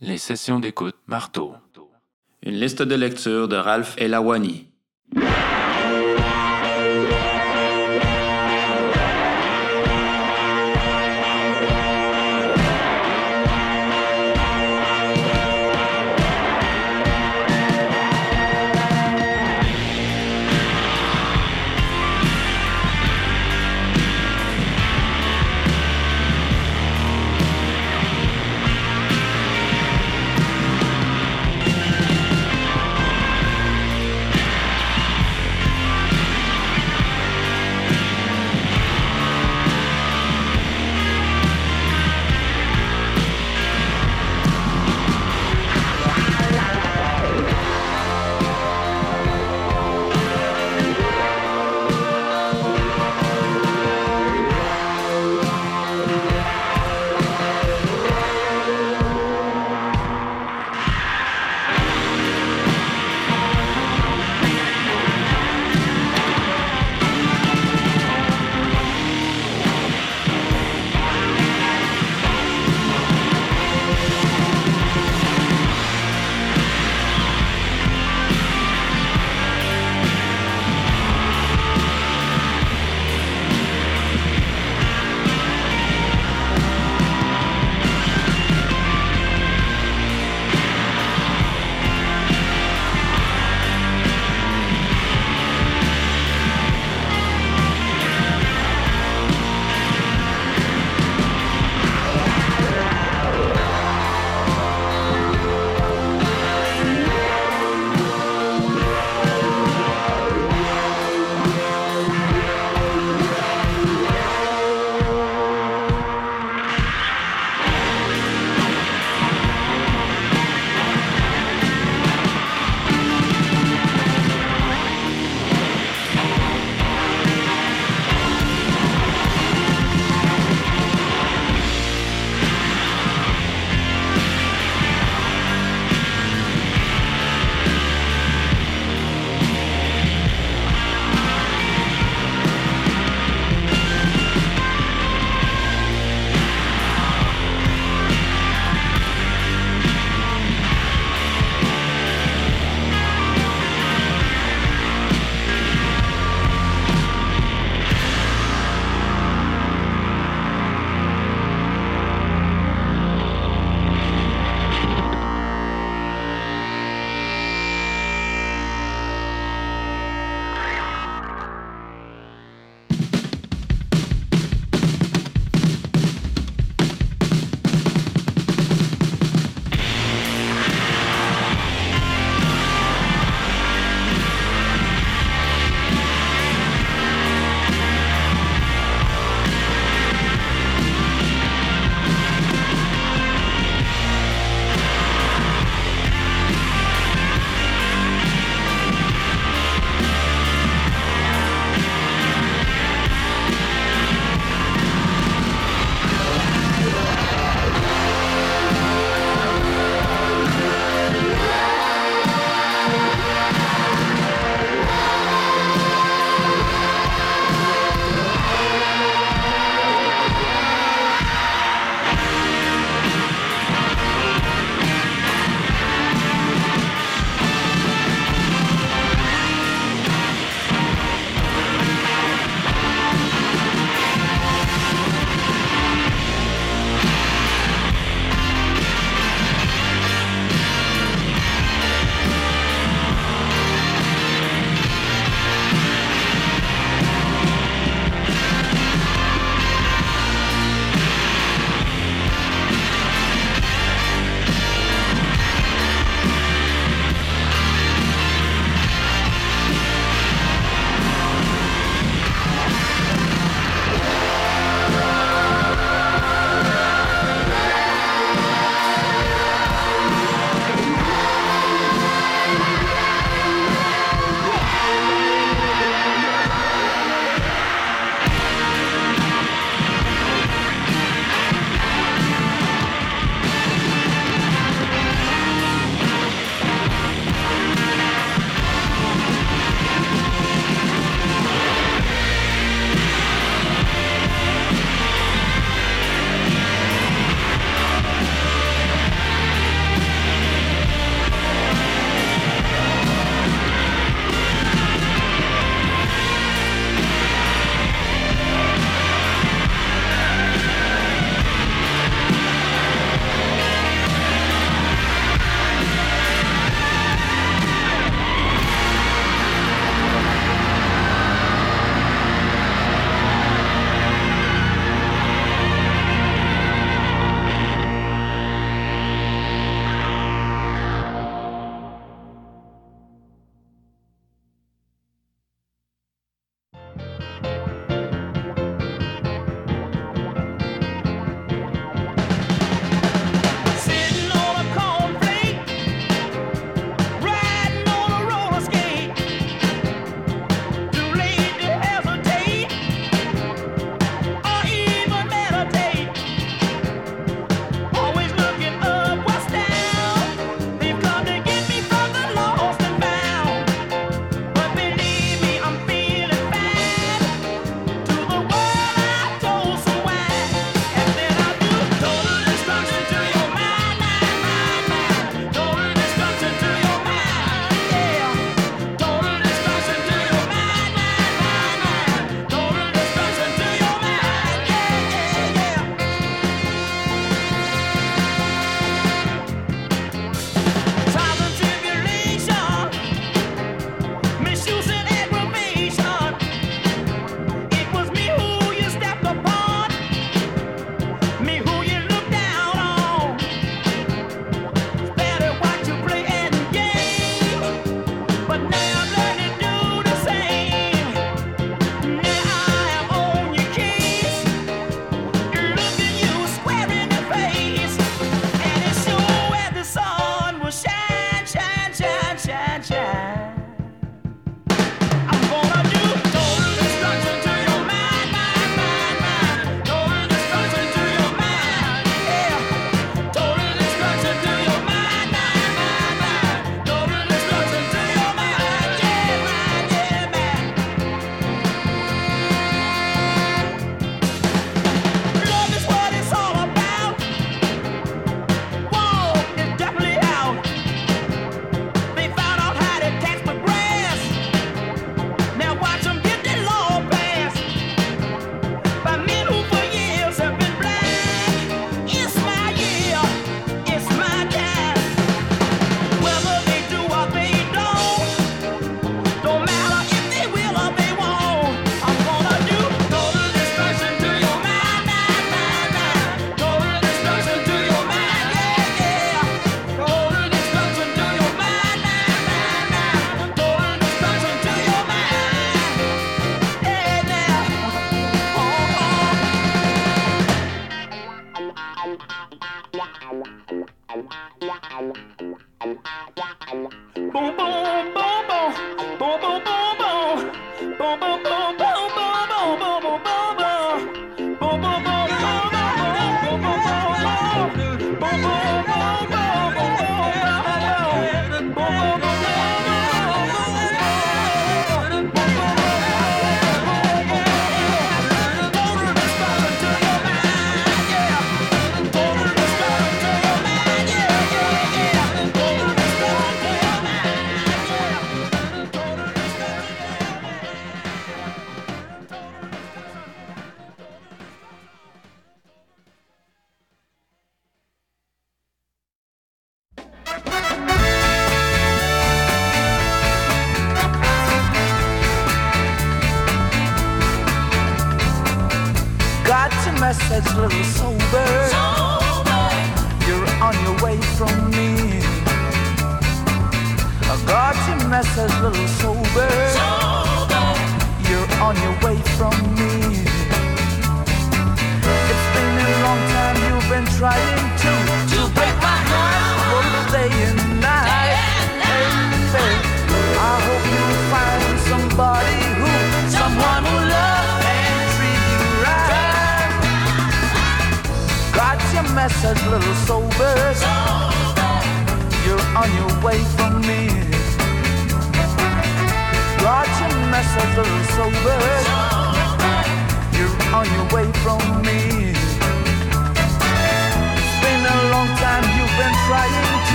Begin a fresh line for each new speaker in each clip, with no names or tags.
Les sessions d'écoute marteau.
Une liste de lecture de Ralph Elawani.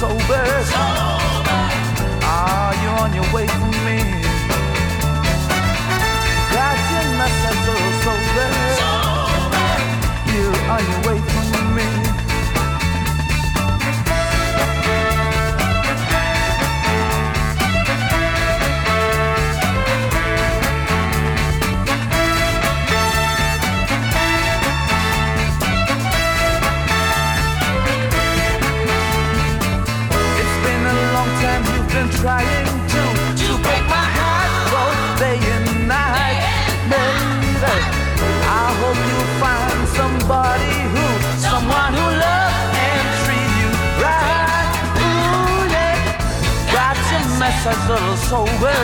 sober. sober. says that are sober.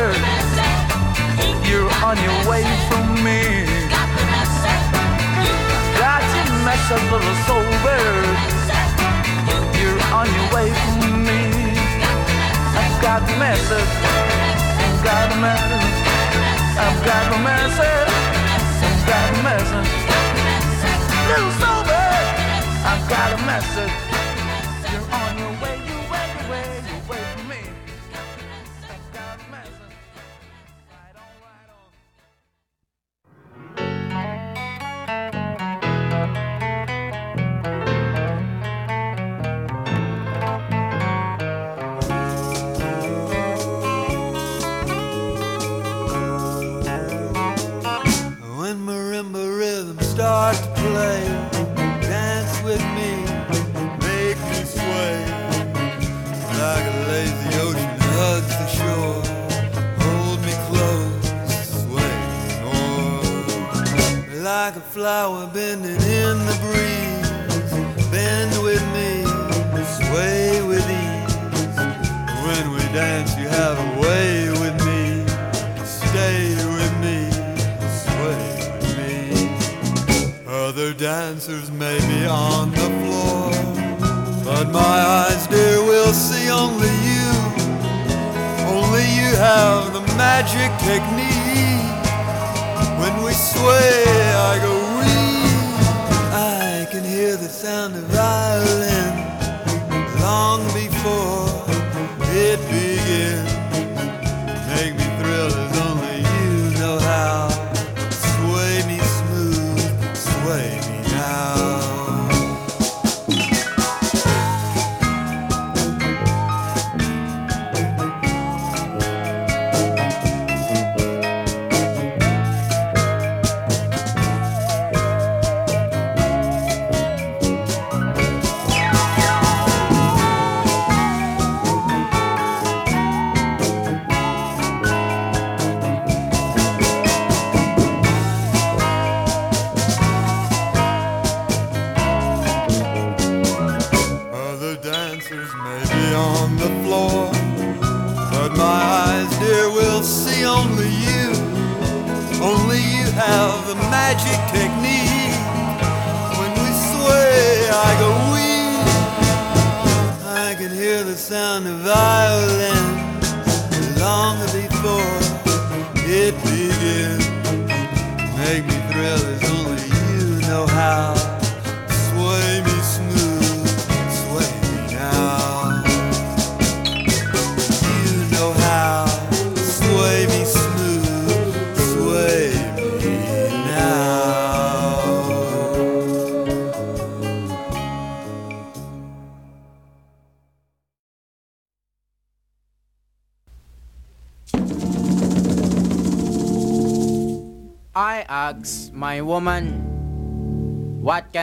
You're on your way from me. Got your message little sober. You're on your way from me. I've got the message. I've got the message. I've got the message. I've got the message. Little sober. I've got a message.
magic technique. When we sway I go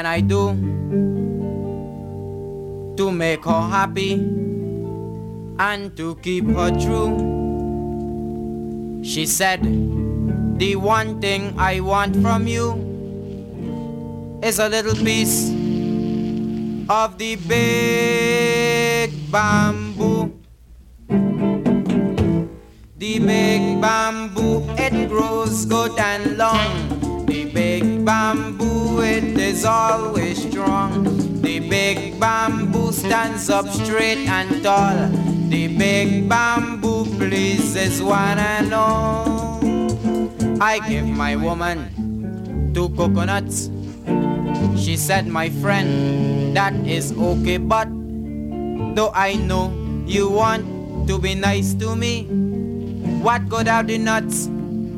can I do to make her happy and to keep her true? She said, The one thing I want from you is a little piece of the big bamboo. The big bamboo, it grows good and long. Always strong. The big bamboo stands up straight and tall. The big bamboo pleases one and all. I give my woman two coconuts. She said, my friend, that is okay, but though I know you want to be nice to me, what good are the nuts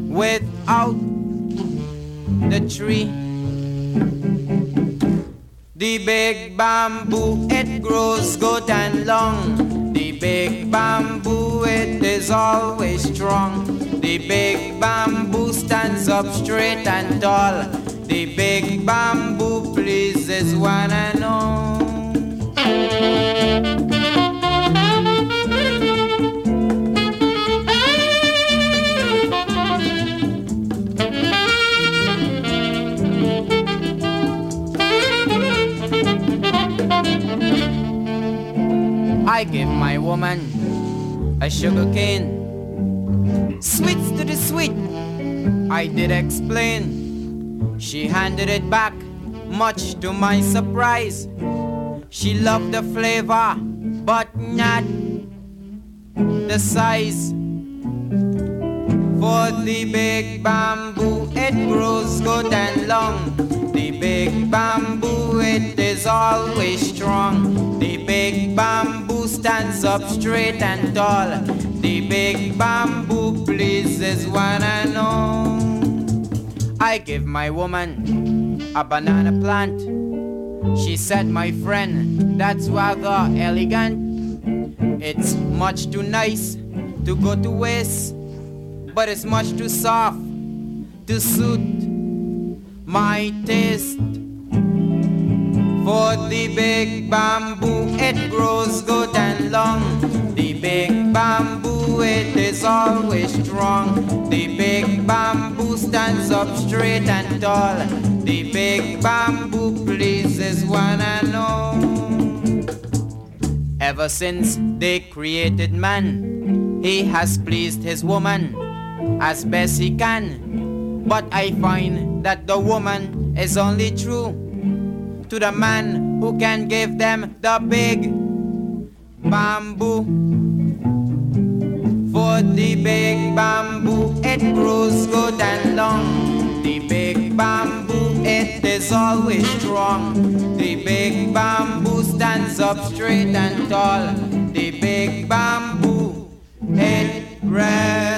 without the tree? The big bamboo, it grows good and long. The big bamboo, it is always strong. The big bamboo stands up straight and tall. The big bamboo pleases one and all. I give my woman a sugar cane. Sweets to the sweet, I did explain. She handed it back, much to my surprise. She loved the flavor, but not the size. For the big bamboo, it grows good and long. The big bamboo, it is always strong. The big bamboo stands up straight and tall. The big bamboo pleases one and all. I give my woman a banana plant. She said, my friend, that's rather elegant. It's much too nice to go to waste, but it's much too soft to suit my taste. For the big bamboo, it grows good and long. The big bamboo, it is always strong. The big bamboo stands up straight and tall. The big bamboo pleases one and all. Ever since they created man, he has pleased his woman as best he can. But I find that the woman is only true to the man who can give them the big bamboo. For the big bamboo, it grows good and long. The big bamboo, it is always strong. The big bamboo stands up straight and tall. The big bamboo, it really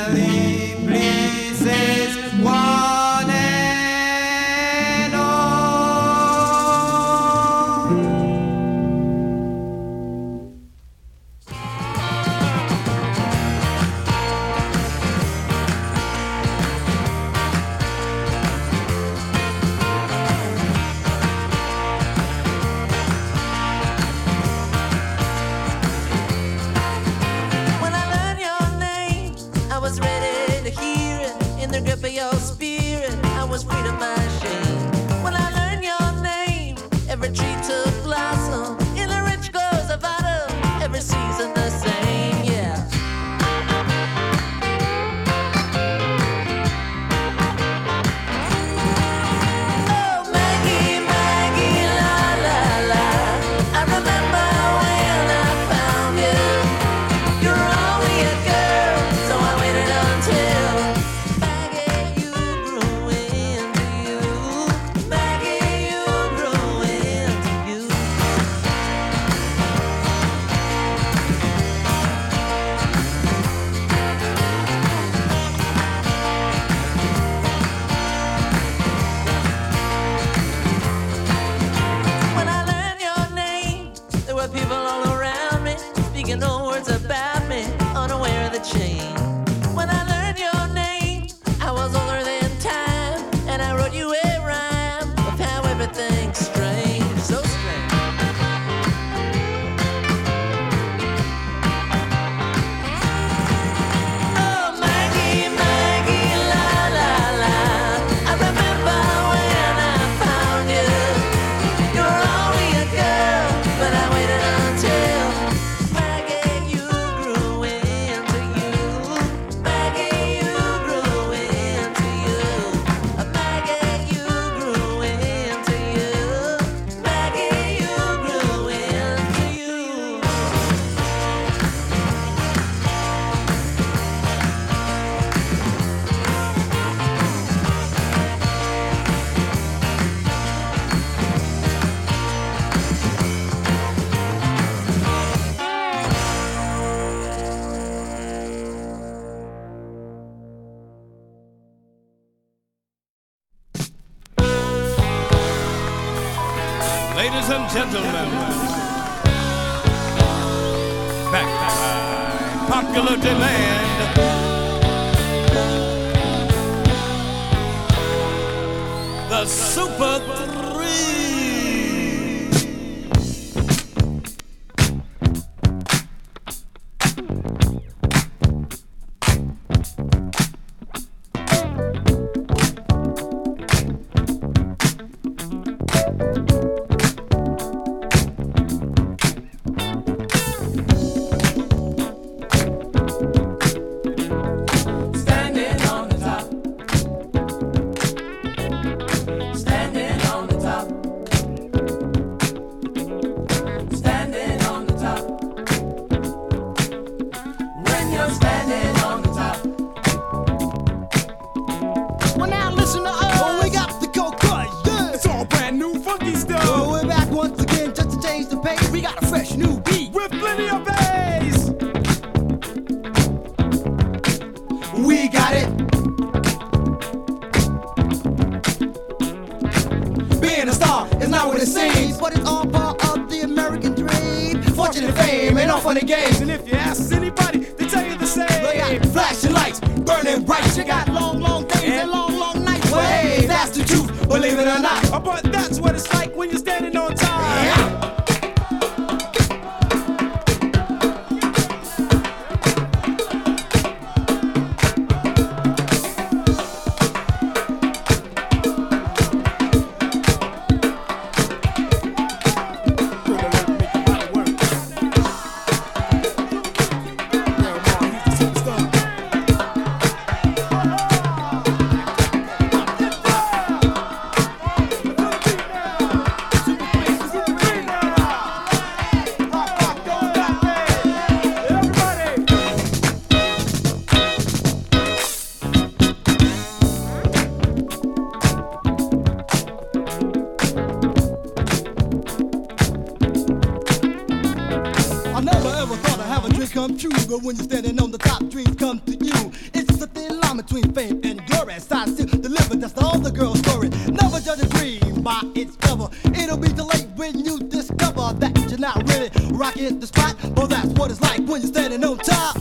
true,
but when you're standing on the
top, dreams come to you. It's a thin line between fame and glory. So I still deliver, that's the older girl story. Never judge a dream by its cover.
It'll be delayed when
you discover that you're not really rocking the spot. But that's what it's like when you're standing on top.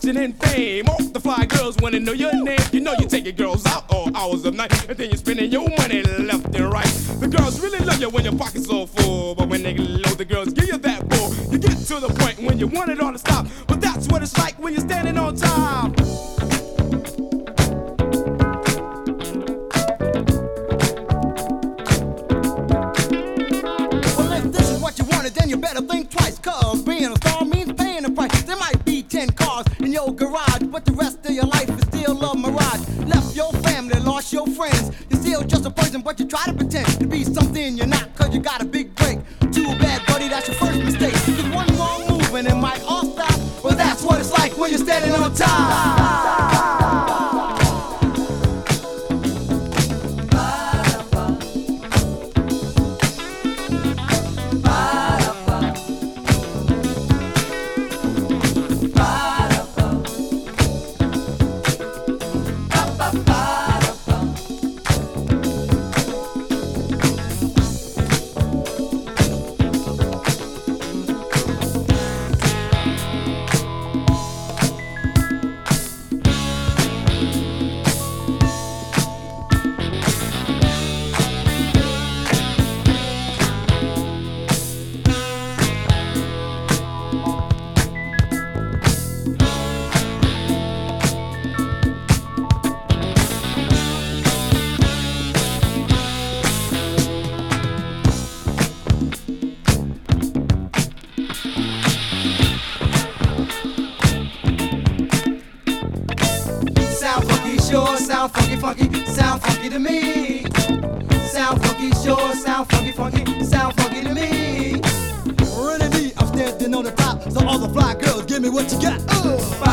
fortune and fame. All the fly girls wanna know your name. You know you take your girls out hours of night. And then you're spending your money left and right. The girls really love you when your pocket's so full. But when they load the girls, give you that bull. You get to the point when you
want it all to stop.
But that's what it's like when you're standing on top. Well, if this is what you wanted, then you better think twice. Cause being a star means paying a price. There might be 10 cars in your garage, but the rest amongst your
friends. You're still just a person, but you try to pretend to be something you're not, cause you got a big break. Too bad, buddy, that's your first mistake. Cause one wrong move and it might all stop. Well, that's what it's like when you're standing on top. funky sure sound funky, funky, sound funky to me. Running me I'm standing on the top. so all the fly girls, give me what you got. Uh.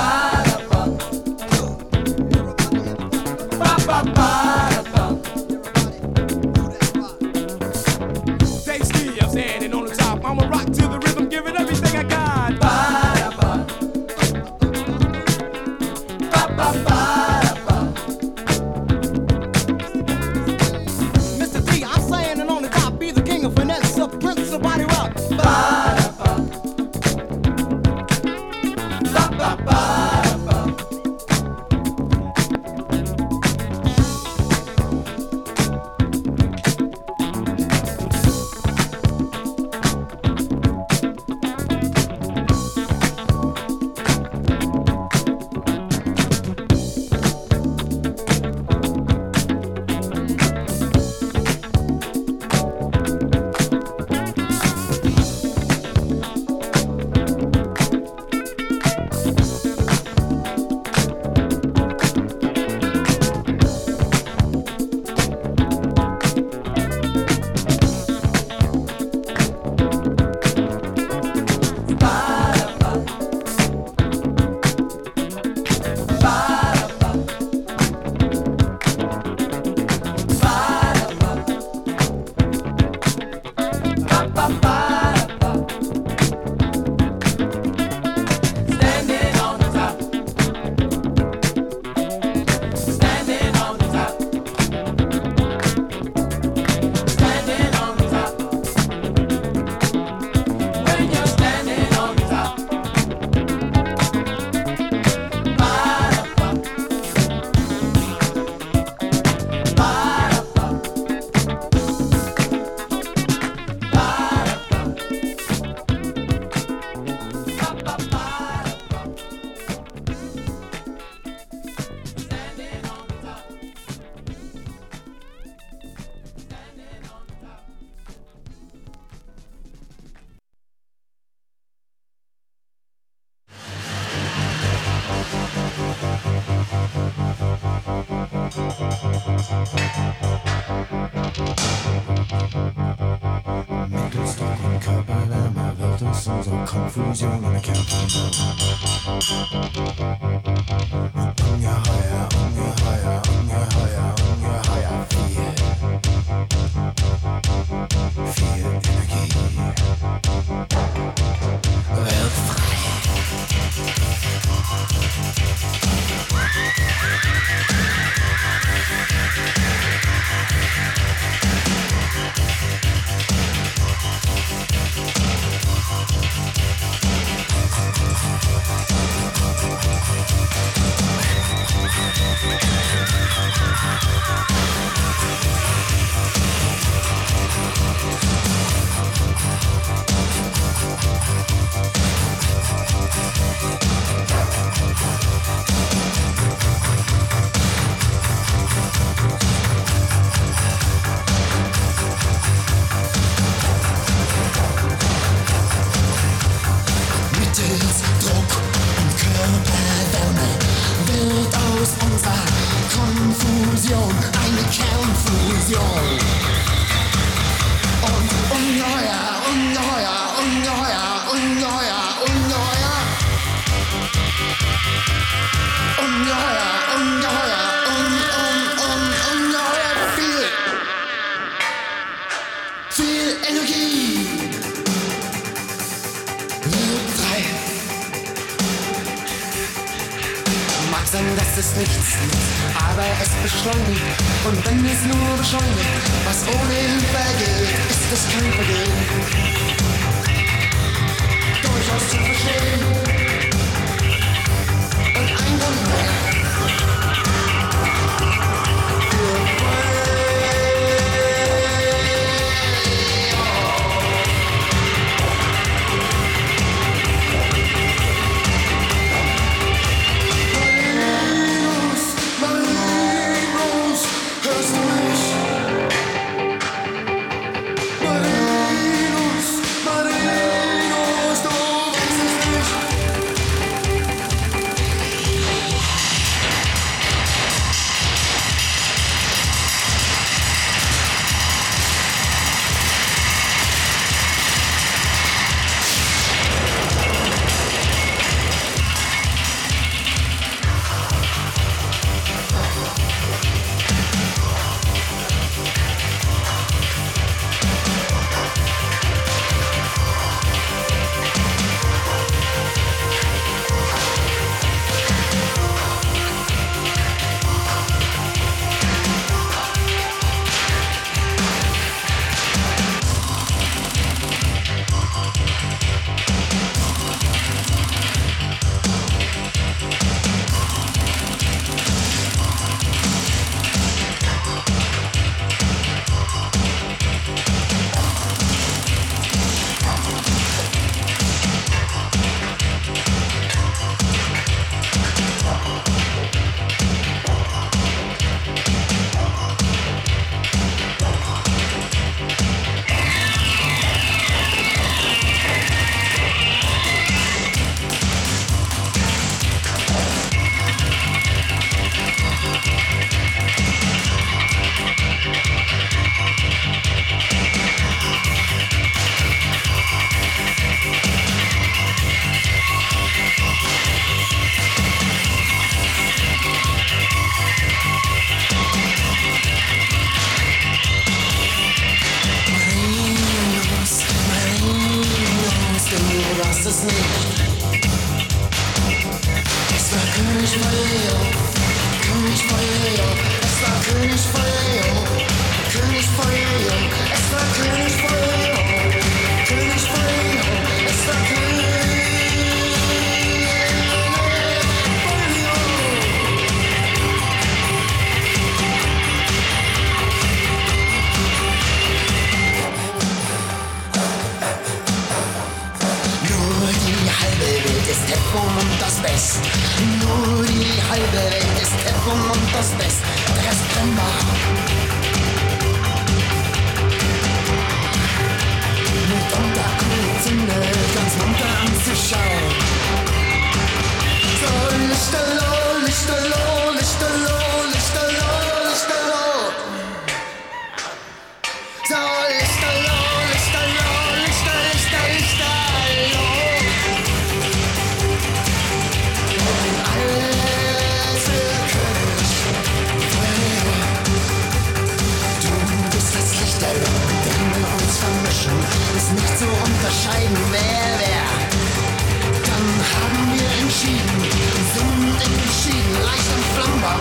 Körperwärme wird es unsere Konfusion erkennen.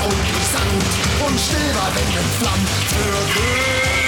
und Gesang und still war, wenn entflammt für Glück.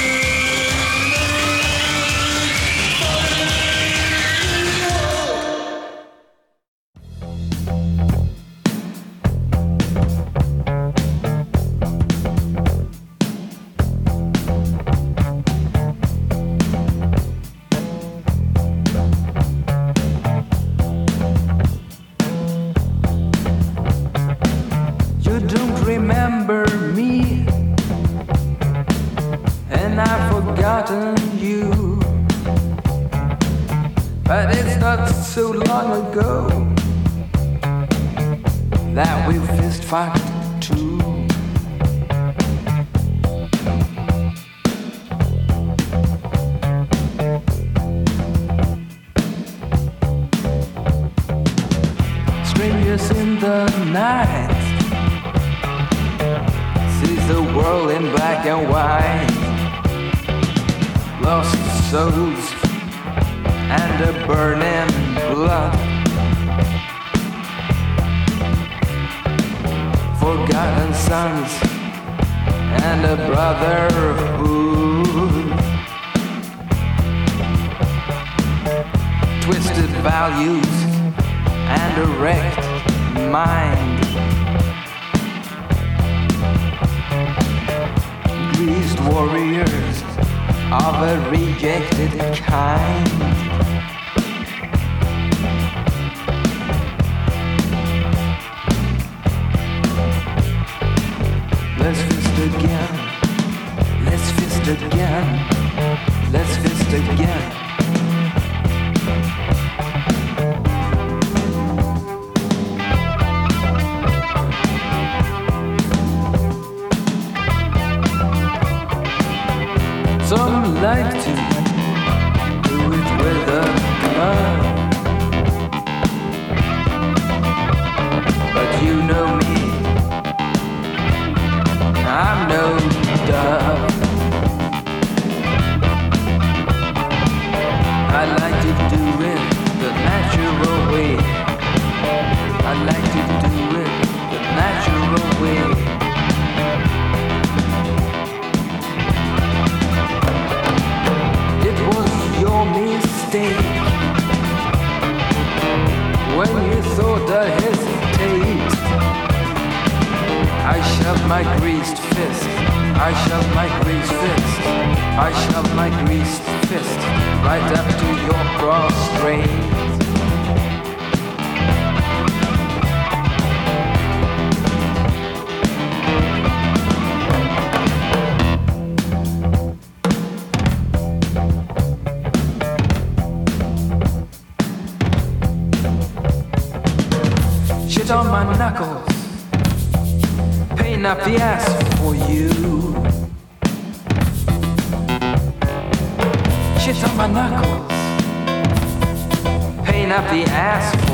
But you know me, I'm no dove. when you thought I hesitate. I shove my greased fist. I shove my greased fist. I shove my greased fist right up to your bra. the ass.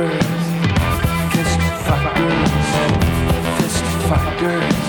fist fuckers, fist fuckers.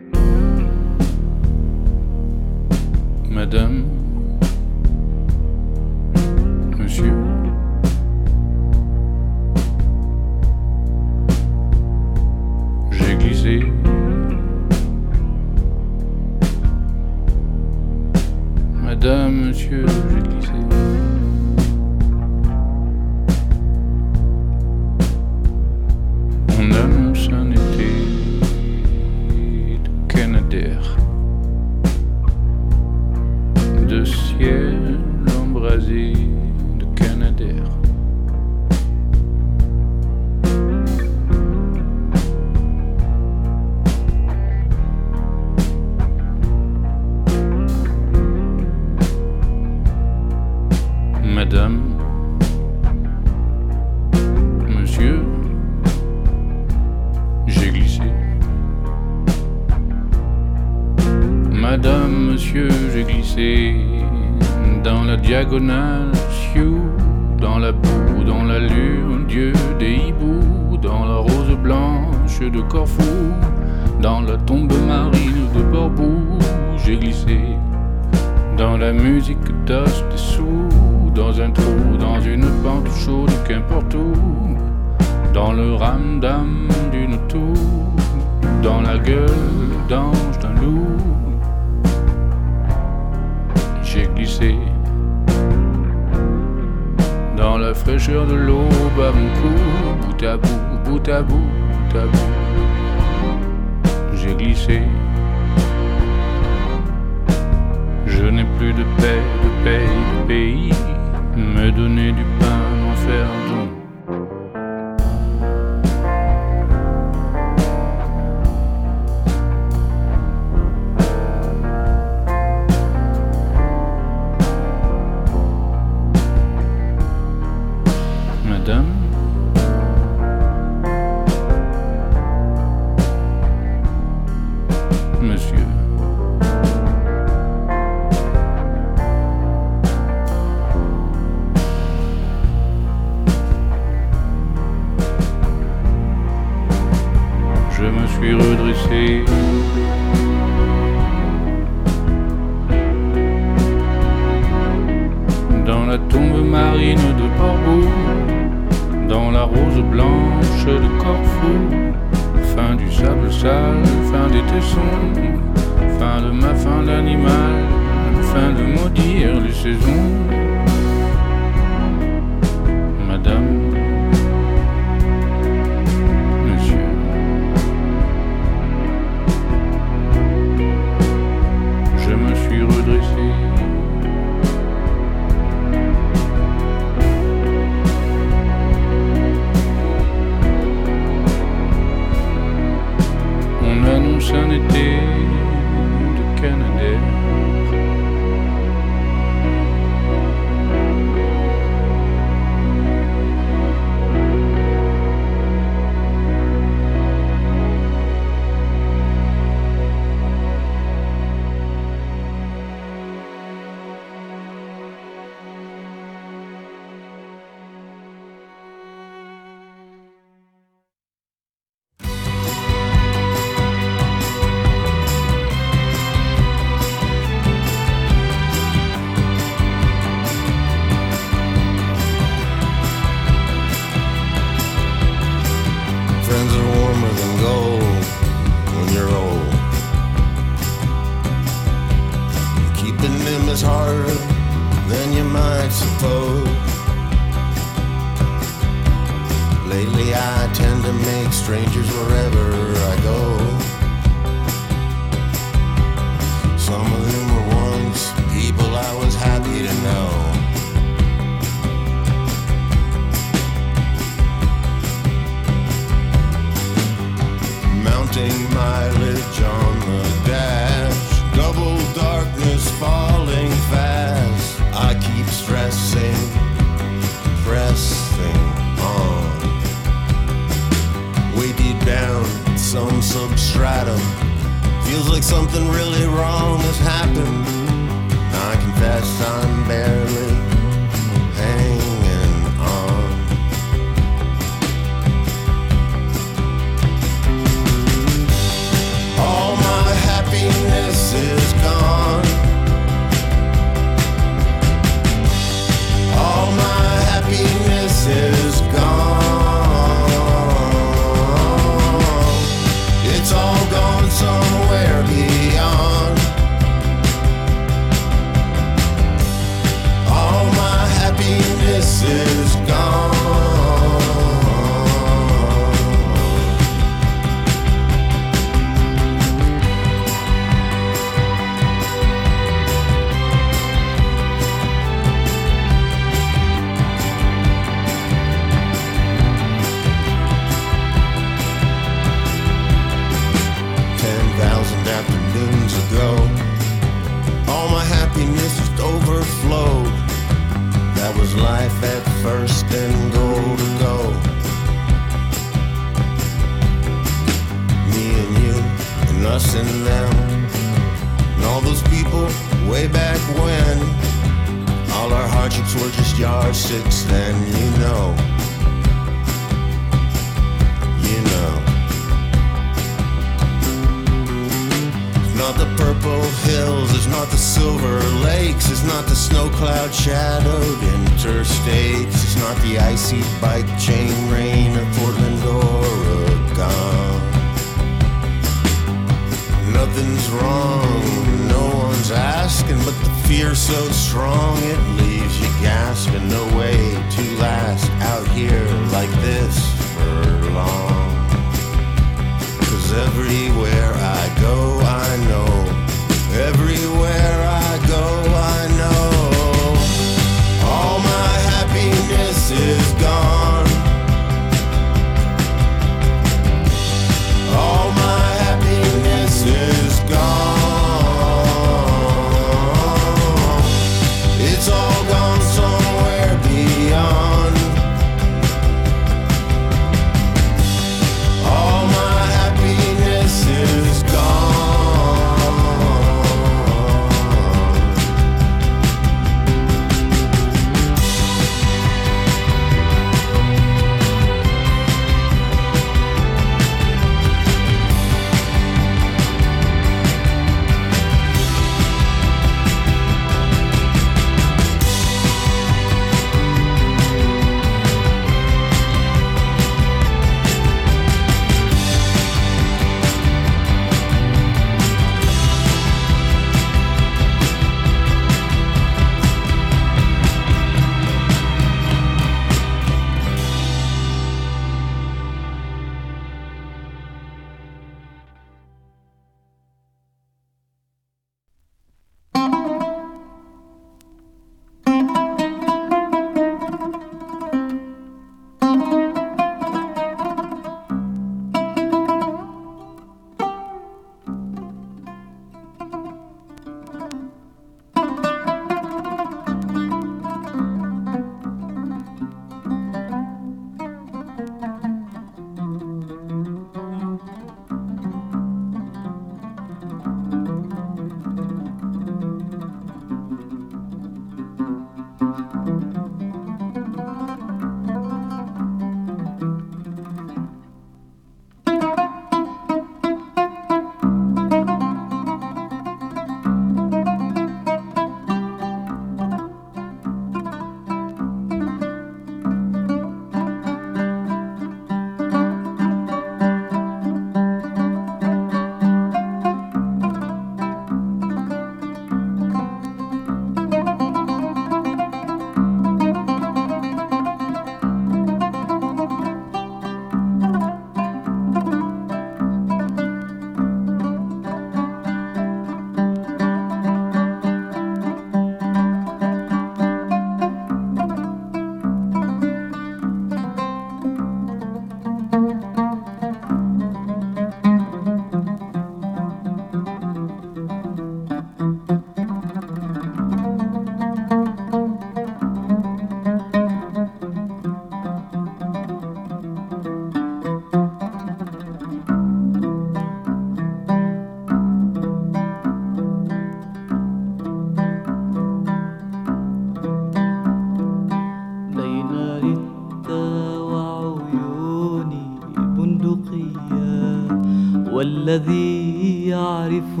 والذي يعرف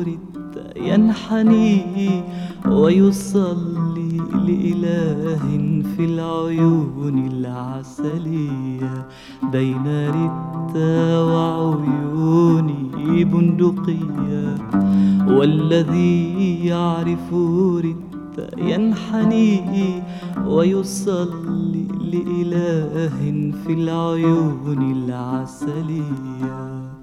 رتا ينحني ويصلي لإله في العيون العسلية بين رتا وعيوني بندقية. والذي يعرف رتا ينحني ويصلي لإله في العيون العسلية.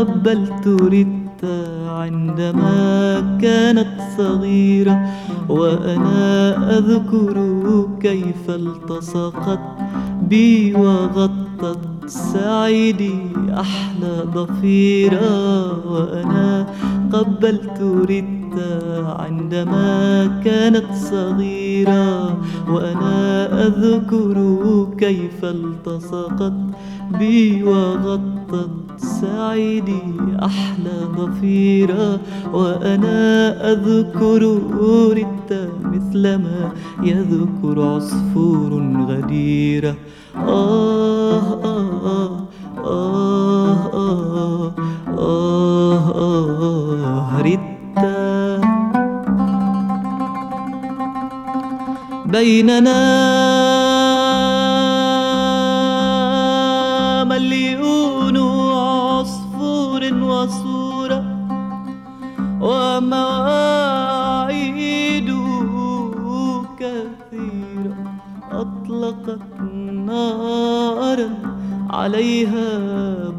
وأنا قبلت رتا عندما كانت صغيرة وأنا أذكر كيف التصقت بي وغطت سعيدي أحلى ضفيرة وأنا قبلت رتا عندما كانت صغيرة وأنا أذكر كيف التصقت بي وغطت سعيدي أحلى ضفيرة وأنا أذكر رتا مثلما يذكر عصفور غديرة آه آه آه آه آه آه آه بيننا مليون عصفور وصورة ومواعيد كثيرة أطلقت نارا عليها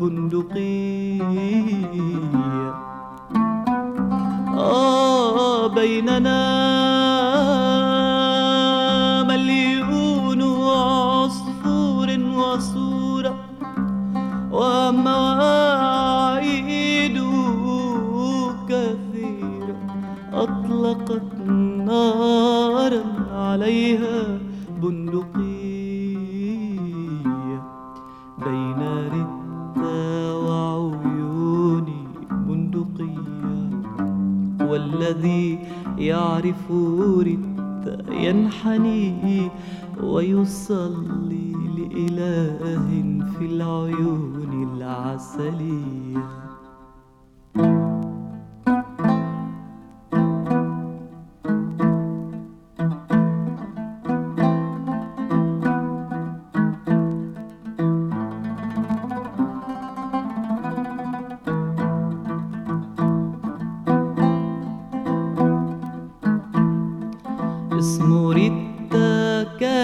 بندقية آه بيننا يعرف رتا ينحني ويصلي لإله في العيون العسلية.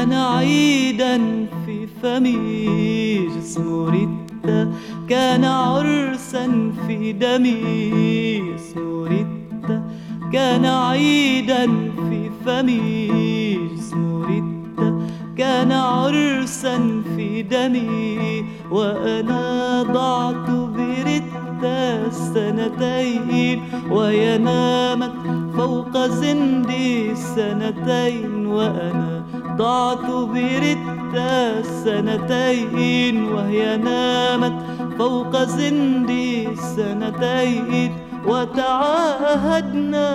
كان عيدا في فمي جسم ريتا. كان عرسا في دمي اسم ريتا. كان عيدا في فمي جسم ريتا. كان عرسا في دمي وأنا ضعت بريتا سنتين وهي نامت فوق زندي سنتين وأنا ضعت بريتا سنتين وهي نامت فوق زندي سنتين وتعاهدنا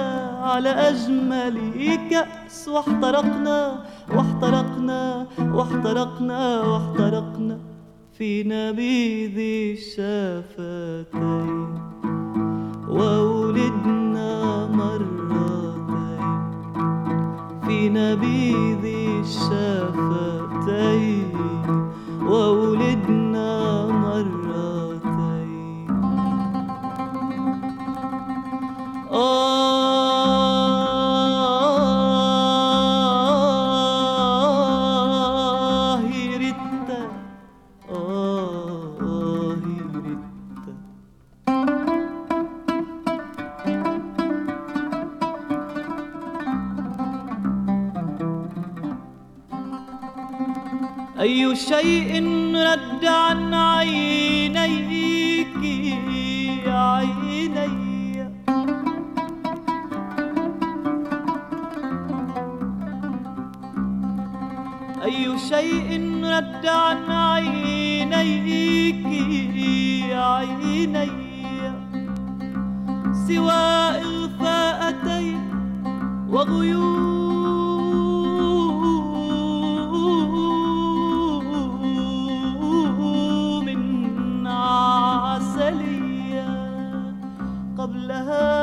على أجمل كأس واحترقنا واحترقنا واحترقنا واحترقنا في نبيذ الشفتين. وولدنا نبيذ الشفتين وولدنا مرتين. آه رد عن عينيك عيني سوى إغفاءتين وغيوم عسلية قبلها.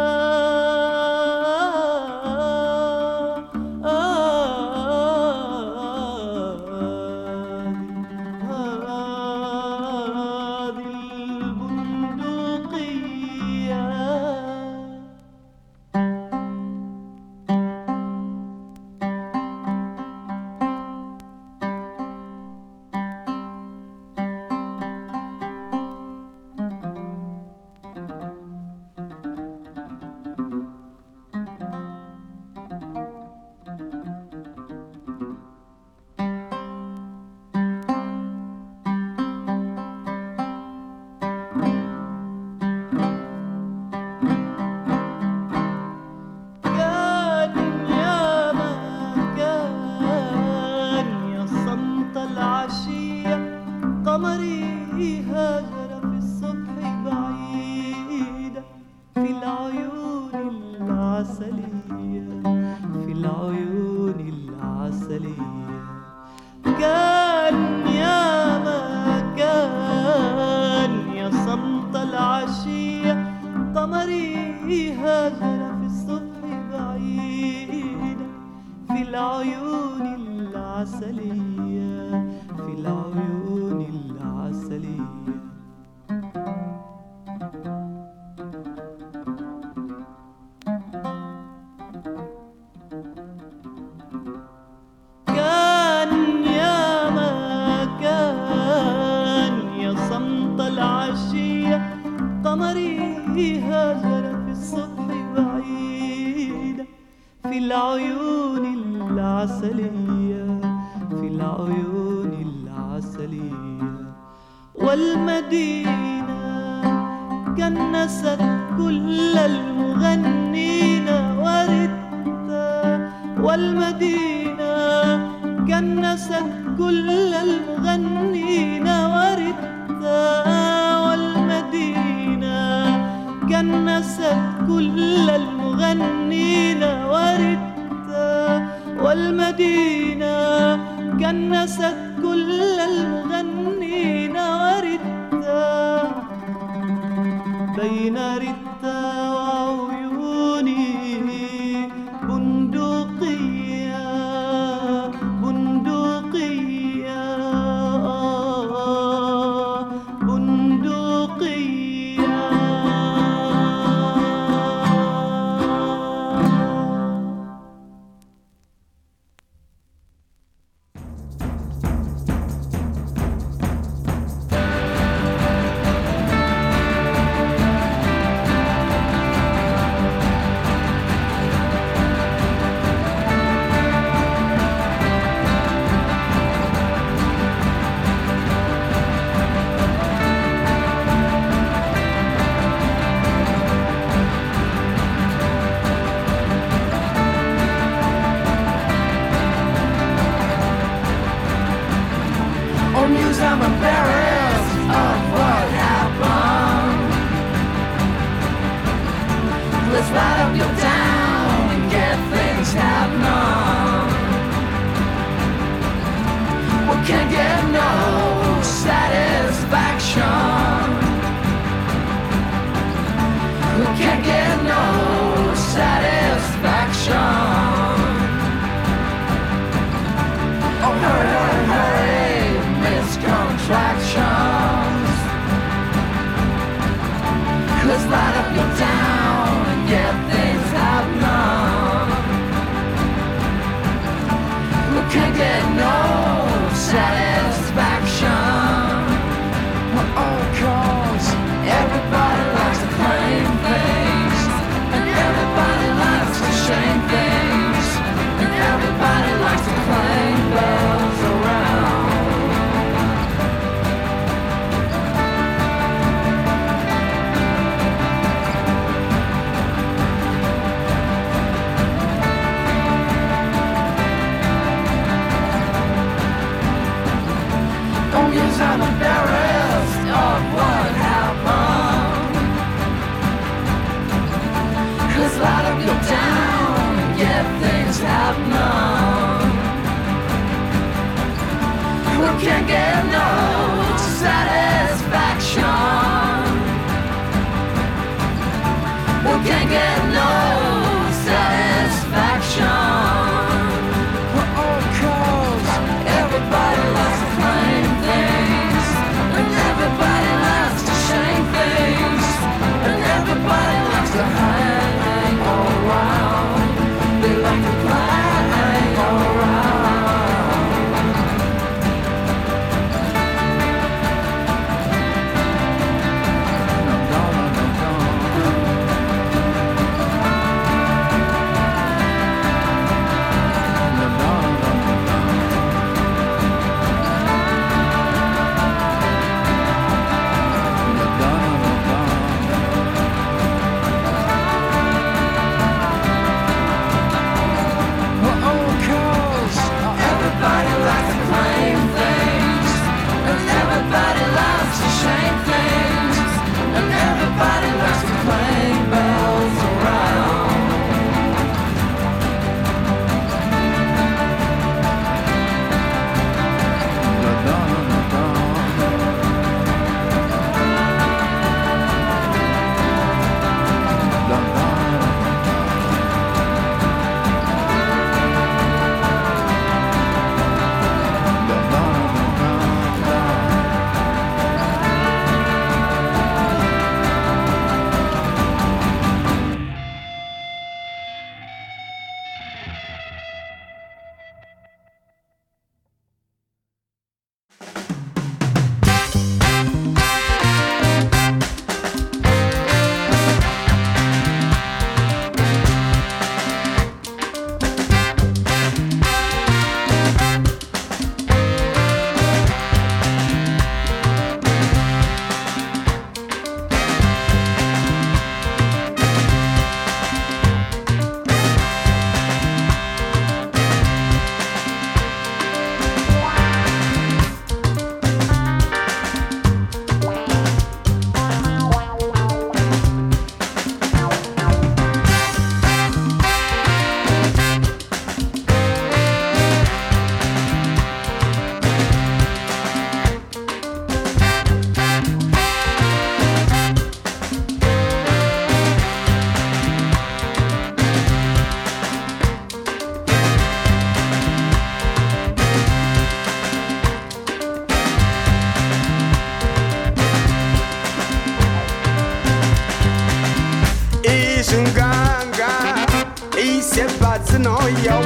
iyisi bati na ọyọ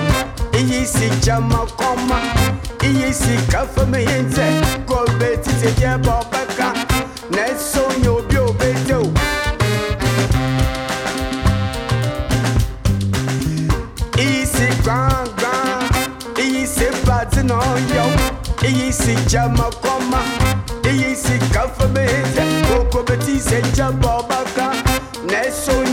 iyisi jama kọma iyisi kafemi yinze gobe titi jẹ bọ bẹka na eso nye obi obe de o. iyisi gbangban iyisi bati na ọyọ iyisi jama
kọma iyisi kafemi yinze gobe titi jẹ bọ bẹka na eso nye.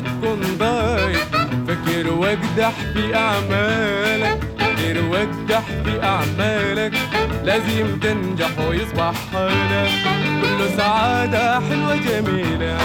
تكون ضايق
فكر واجدح في أعمالك فكر واجدح في أعمالك لازم تنجح ويصبح حالك. كله سعادة حلوة جميلة.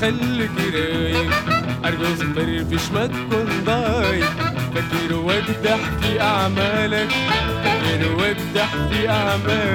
حل جرايك أرجوز مرفش ما تكون ضاي فاكر وابدح في أعمالك فاكر وابدح في أعمالك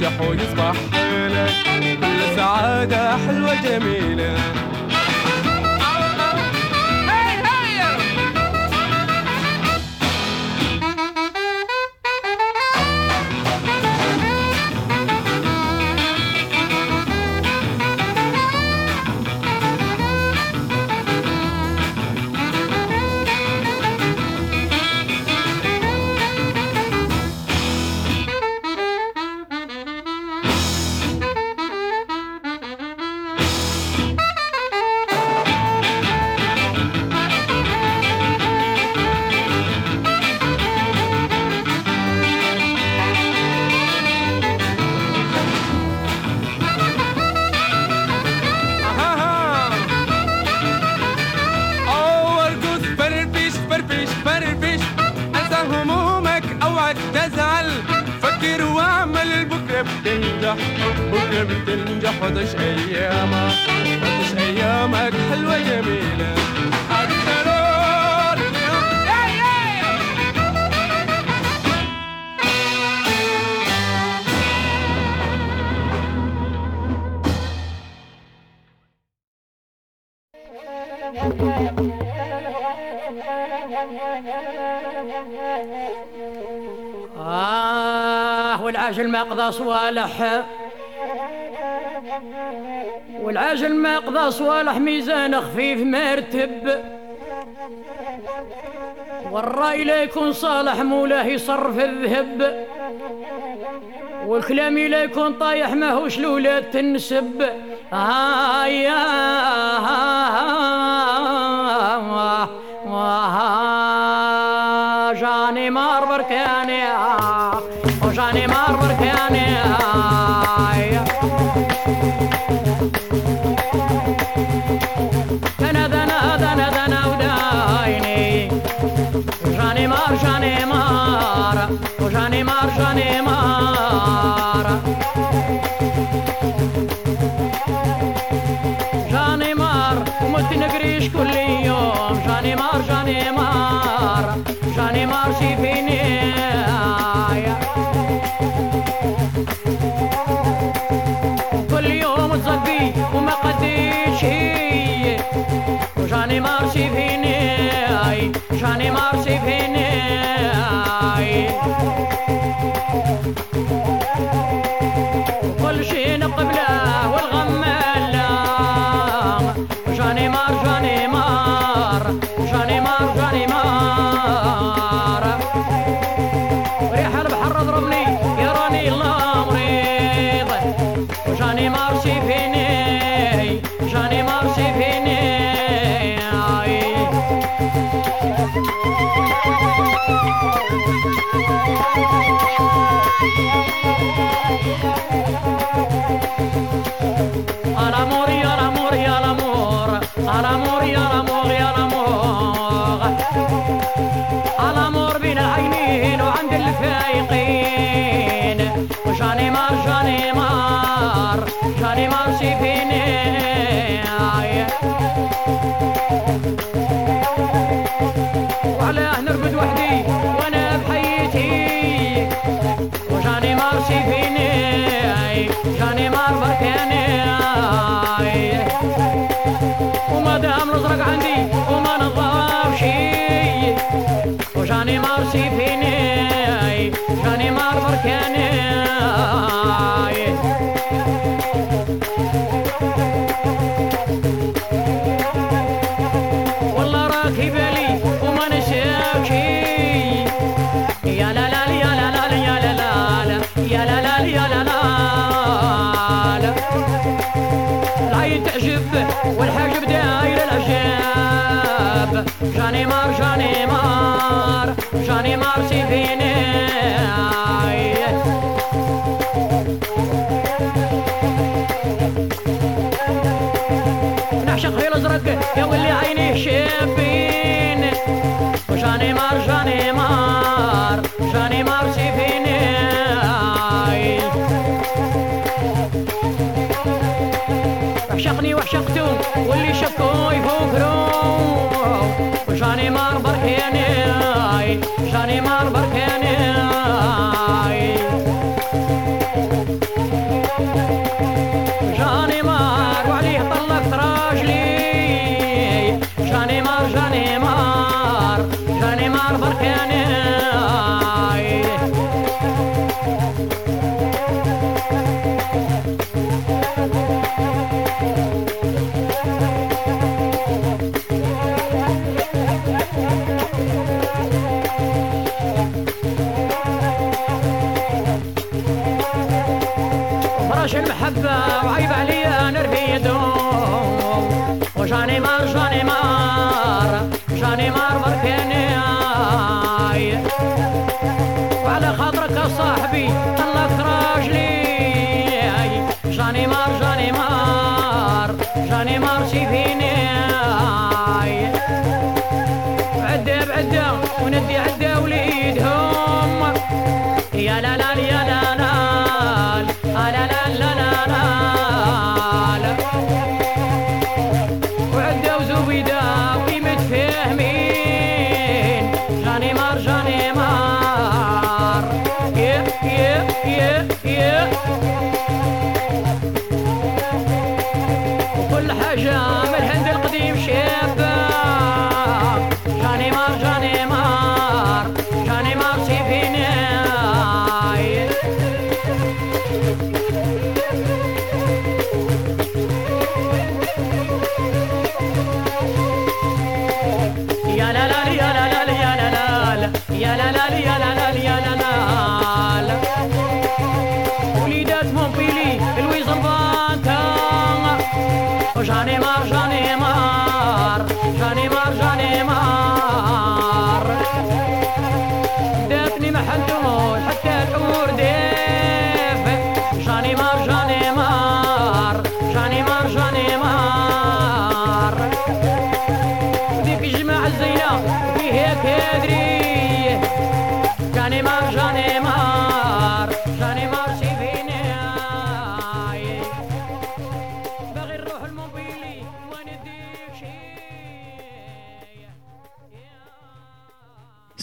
ننجح ويصبح حيلة. كل سعادة حلوة جميلة.
والعاجل ما قضى صوالح. والعاجل ما قضى صوالح ميزان خفيف مرتب والرأي لا يكون صالح مولاه يصرف الذهب. والكلام لا يكون طايح ماهوش الولاد تنسب. آه يا شاني مار وركاني دنا دنا دنا دنا ودايني. شاني مار شاني مار وشاني مار شاني مار شاني مار ومت نقريش كل يوم. شاني مار شاني مار شاني مار شي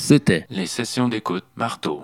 C'était
les sessions d'écoute marteau.